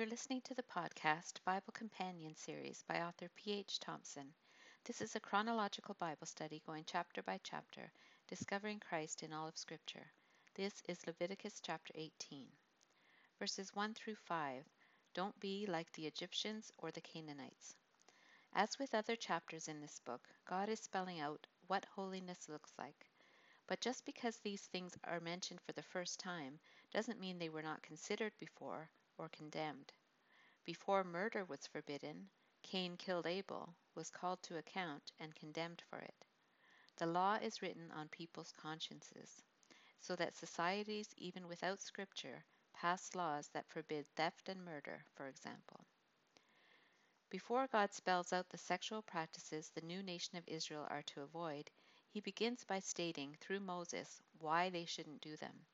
You're listening to the podcast Bible Companion series by author P.H. Thompson. This is a chronological Bible study going chapter by chapter, discovering Christ in all of Scripture. This is Leviticus chapter 18. Verses 1 through 5 Don't be like the Egyptians or the Canaanites. As with other chapters in this book, God is spelling out what holiness looks like. But just because these things are mentioned for the first time doesn't mean they were not considered before or condemned. Before murder was forbidden, Cain killed Abel, was called to account, and condemned for it. The law is written on people's consciences, so that societies, even without scripture, pass laws that forbid theft and murder, for example. Before God spells out the sexual practices the new nation of Israel are to avoid, he begins by stating through Moses why they shouldn't do them.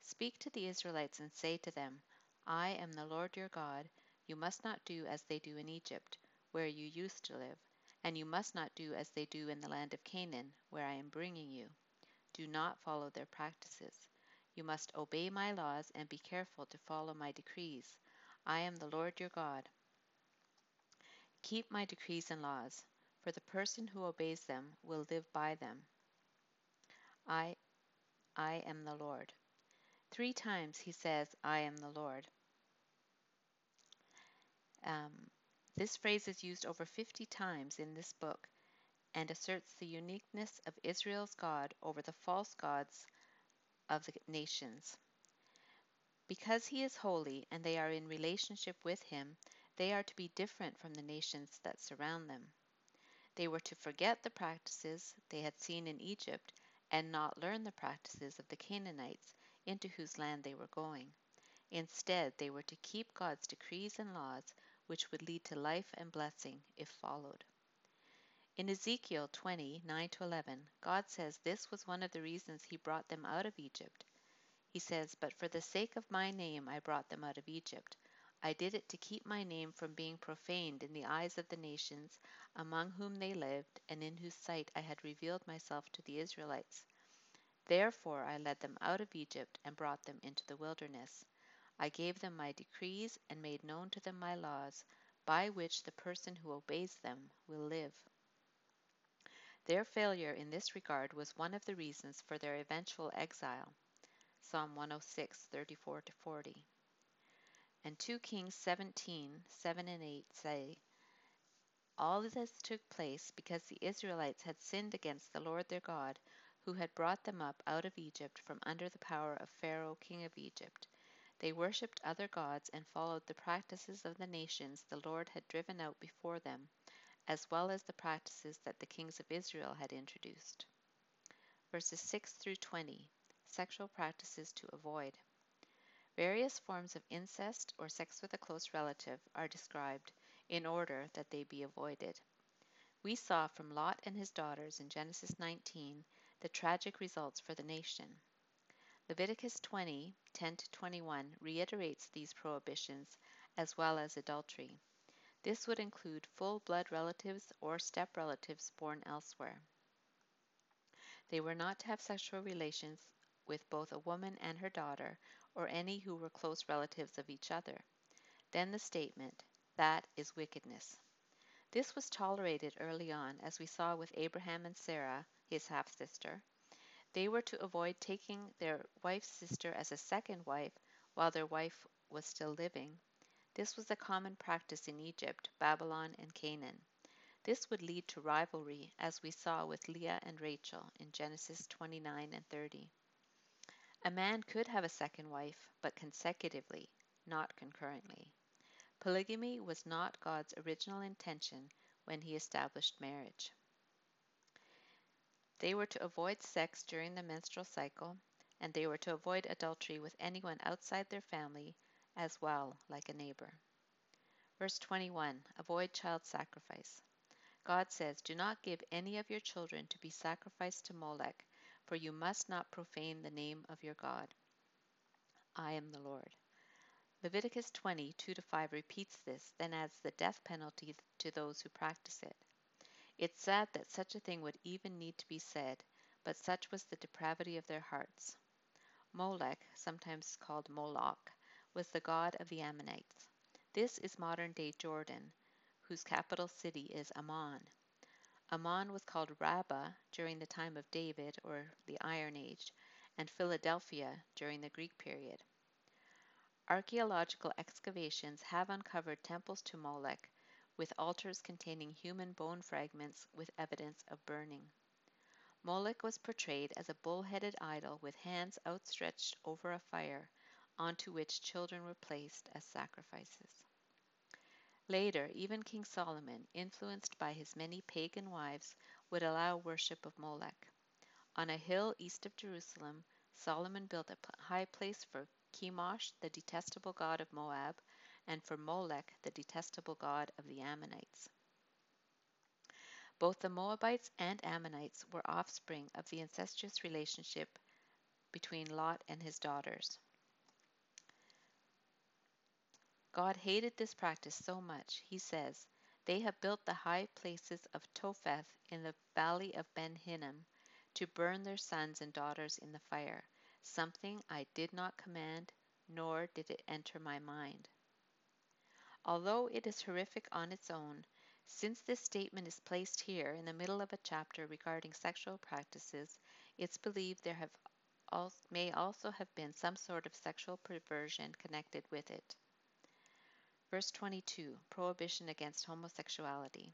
Speak to the Israelites and say to them, I am the Lord your God. You must not do as they do in Egypt, where you used to live, and you must not do as they do in the land of Canaan, where I am bringing you. Do not follow their practices. You must obey my laws and be careful to follow my decrees. I am the Lord your God. Keep my decrees and laws, for the person who obeys them will live by them. I, I am the Lord. Three times he says, I am the Lord. Um, this phrase is used over 50 times in this book and asserts the uniqueness of Israel's God over the false gods of the nations. Because he is holy and they are in relationship with him, they are to be different from the nations that surround them. They were to forget the practices they had seen in Egypt and not learn the practices of the Canaanites into whose land they were going. Instead, they were to keep God's decrees and laws, which would lead to life and blessing if followed. In Ezekiel 20 9 11, God says this was one of the reasons He brought them out of Egypt. He says, But for the sake of my name I brought them out of Egypt. I did it to keep my name from being profaned in the eyes of the nations among whom they lived, and in whose sight I had revealed myself to the Israelites. Therefore I led them out of Egypt and brought them into the wilderness. I gave them my decrees and made known to them my laws, by which the person who obeys them will live. Their failure in this regard was one of the reasons for their eventual exile. Psalm 106, 34 40. And 2 Kings 17, 7 and 8 say, All this took place because the Israelites had sinned against the Lord their God, who had brought them up out of Egypt from under the power of Pharaoh king of Egypt. They worshipped other gods and followed the practices of the nations the Lord had driven out before them, as well as the practices that the kings of Israel had introduced. Verses 6 through 20 Sexual practices to avoid. Various forms of incest or sex with a close relative are described in order that they be avoided. We saw from Lot and his daughters in Genesis 19 the tragic results for the nation. Leviticus 20, 10 21 reiterates these prohibitions as well as adultery. This would include full blood relatives or step relatives born elsewhere. They were not to have sexual relations with both a woman and her daughter, or any who were close relatives of each other. Then the statement, that is wickedness. This was tolerated early on, as we saw with Abraham and Sarah, his half sister. They were to avoid taking their wife's sister as a second wife while their wife was still living. This was a common practice in Egypt, Babylon, and Canaan. This would lead to rivalry, as we saw with Leah and Rachel in Genesis 29 and 30. A man could have a second wife, but consecutively, not concurrently. Polygamy was not God's original intention when he established marriage. They were to avoid sex during the menstrual cycle, and they were to avoid adultery with anyone outside their family as well, like a neighbor. Verse 21 Avoid child sacrifice. God says, Do not give any of your children to be sacrificed to Molech, for you must not profane the name of your God. I am the Lord. Leviticus 20, 2 5 repeats this, then adds the death penalty to those who practice it. It's sad that such a thing would even need to be said, but such was the depravity of their hearts. Molech, sometimes called Moloch, was the god of the Ammonites. This is modern day Jordan, whose capital city is Amman. Amman was called Rabbah during the time of David or the Iron Age, and Philadelphia during the Greek period. Archaeological excavations have uncovered temples to Molech with altars containing human bone fragments with evidence of burning. Moloch was portrayed as a bull-headed idol with hands outstretched over a fire onto which children were placed as sacrifices. Later, even King Solomon, influenced by his many pagan wives, would allow worship of Moloch. On a hill east of Jerusalem, Solomon built a high place for Chemosh, the detestable god of Moab, and for Molech, the detestable god of the Ammonites. Both the Moabites and Ammonites were offspring of the incestuous relationship between Lot and his daughters. God hated this practice so much, he says, They have built the high places of Topheth in the valley of Ben Hinnom to burn their sons and daughters in the fire, something I did not command, nor did it enter my mind. Although it is horrific on its own, since this statement is placed here in the middle of a chapter regarding sexual practices, it's believed there have also, may also have been some sort of sexual perversion connected with it. Verse 22 Prohibition against homosexuality.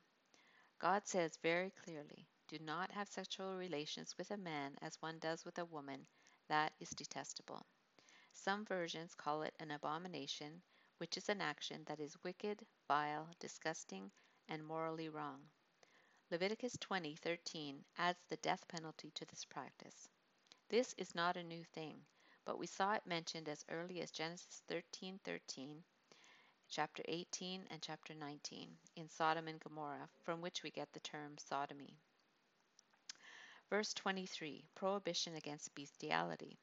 God says very clearly, Do not have sexual relations with a man as one does with a woman, that is detestable. Some versions call it an abomination, which is an action that is wicked, vile, disgusting, and morally wrong. Leviticus 20:13 adds the death penalty to this practice. This is not a new thing, but we saw it mentioned as early as Genesis 13:13, 13, chapter 18 and chapter 19 in Sodom and Gomorrah, from which we get the term sodomy. Verse 23 Prohibition against bestiality.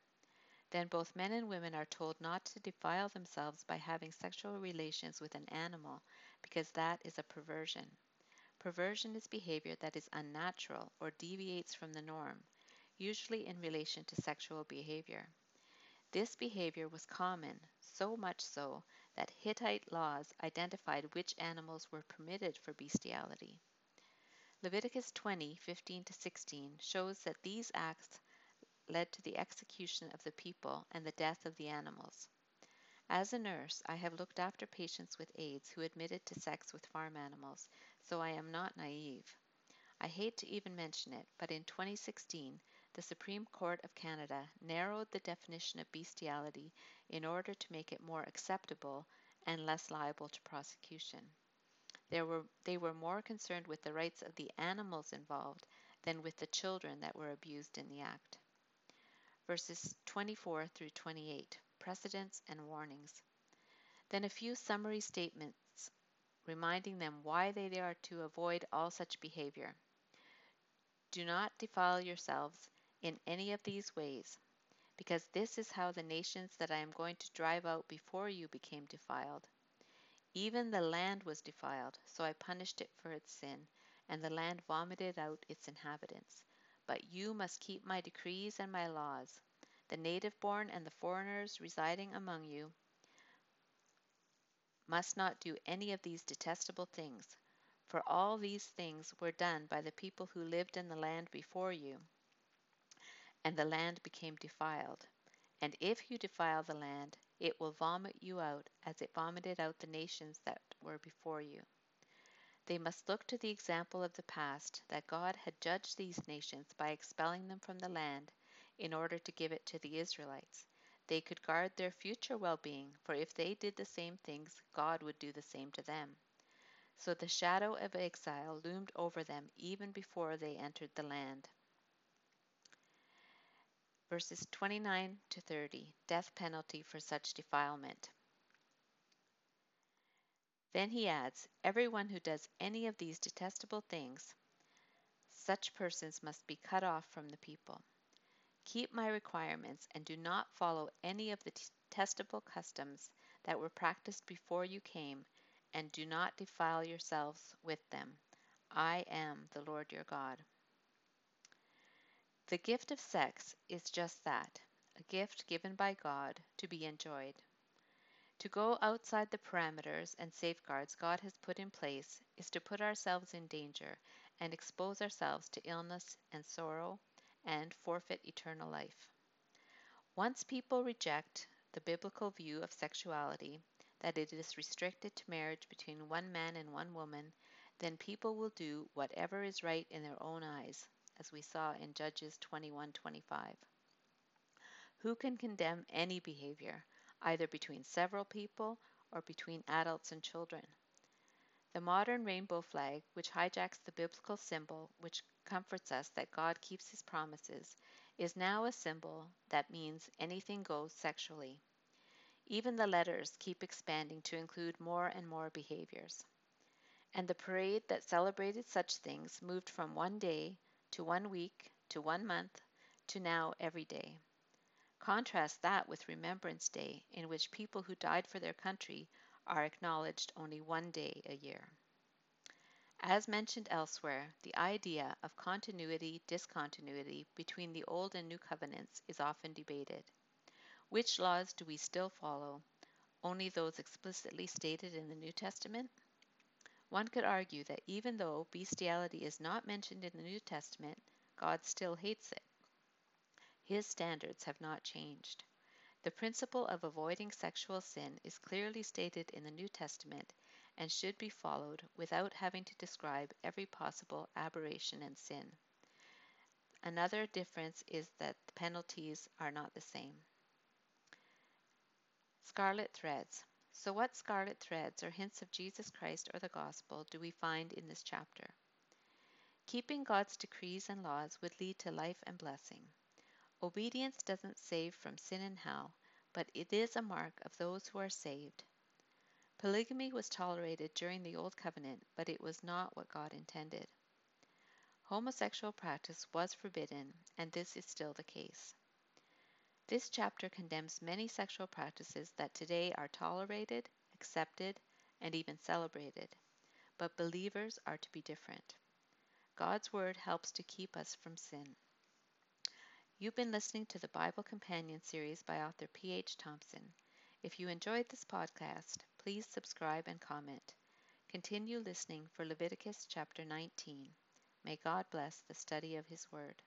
Then both men and women are told not to defile themselves by having sexual relations with an animal, because that is a perversion. Perversion is behavior that is unnatural or deviates from the norm, usually in relation to sexual behavior. This behavior was common, so much so that Hittite laws identified which animals were permitted for bestiality. Leviticus 20, 15 to 16 shows that these acts led to the execution of the people and the death of the animals. As a nurse, I have looked after patients with AIDS who admitted to sex with farm animals, so I am not naive. I hate to even mention it, but in 2016, the Supreme Court of Canada narrowed the definition of bestiality in order to make it more acceptable and less liable to prosecution. Were, they were more concerned with the rights of the animals involved than with the children that were abused in the act. Verses 24 through 28 Precedents and Warnings. Then a few summary statements reminding them why they are to avoid all such behavior. Do not defile yourselves in any of these ways, because this is how the nations that I am going to drive out before you became defiled. Even the land was defiled, so I punished it for its sin, and the land vomited out its inhabitants. But you must keep my decrees and my laws. The native born and the foreigners residing among you must not do any of these detestable things, for all these things were done by the people who lived in the land before you, and the land became defiled. And if you defile the land, it will vomit you out as it vomited out the nations that were before you. They must look to the example of the past that God had judged these nations by expelling them from the land in order to give it to the Israelites. They could guard their future well being, for if they did the same things, God would do the same to them. So the shadow of exile loomed over them even before they entered the land. Verses 29 to 30 Death penalty for such defilement. Then he adds, Everyone who does any of these detestable things, such persons must be cut off from the people. Keep my requirements and do not follow any of the detestable customs that were practiced before you came, and do not defile yourselves with them. I am the Lord your God. The gift of sex is just that a gift given by God to be enjoyed. To go outside the parameters and safeguards God has put in place is to put ourselves in danger and expose ourselves to illness and sorrow and forfeit eternal life. Once people reject the biblical view of sexuality, that it is restricted to marriage between one man and one woman, then people will do whatever is right in their own eyes, as we saw in Judges 21:25. Who can condemn any behavior, either between several people or between adults and children? The modern rainbow flag, which hijacks the biblical symbol which comforts us that God keeps his promises, is now a symbol that means anything goes sexually. Even the letters keep expanding to include more and more behaviors. And the parade that celebrated such things moved from one day to one week to one month to now every day. Contrast that with Remembrance Day, in which people who died for their country are acknowledged only one day a year. As mentioned elsewhere, the idea of continuity discontinuity between the Old and New Covenants is often debated. Which laws do we still follow? Only those explicitly stated in the New Testament? One could argue that even though bestiality is not mentioned in the New Testament, God still hates it. His standards have not changed. The principle of avoiding sexual sin is clearly stated in the New Testament and should be followed without having to describe every possible aberration and sin. Another difference is that the penalties are not the same. Scarlet threads. So, what scarlet threads or hints of Jesus Christ or the gospel do we find in this chapter? Keeping God's decrees and laws would lead to life and blessing. Obedience doesn't save from sin and hell, but it is a mark of those who are saved. Polygamy was tolerated during the Old Covenant, but it was not what God intended. Homosexual practice was forbidden, and this is still the case. This chapter condemns many sexual practices that today are tolerated, accepted, and even celebrated, but believers are to be different. God's Word helps to keep us from sin. You've been listening to the Bible Companion series by author P.H. Thompson. If you enjoyed this podcast, please subscribe and comment. Continue listening for Leviticus chapter 19. May God bless the study of His Word.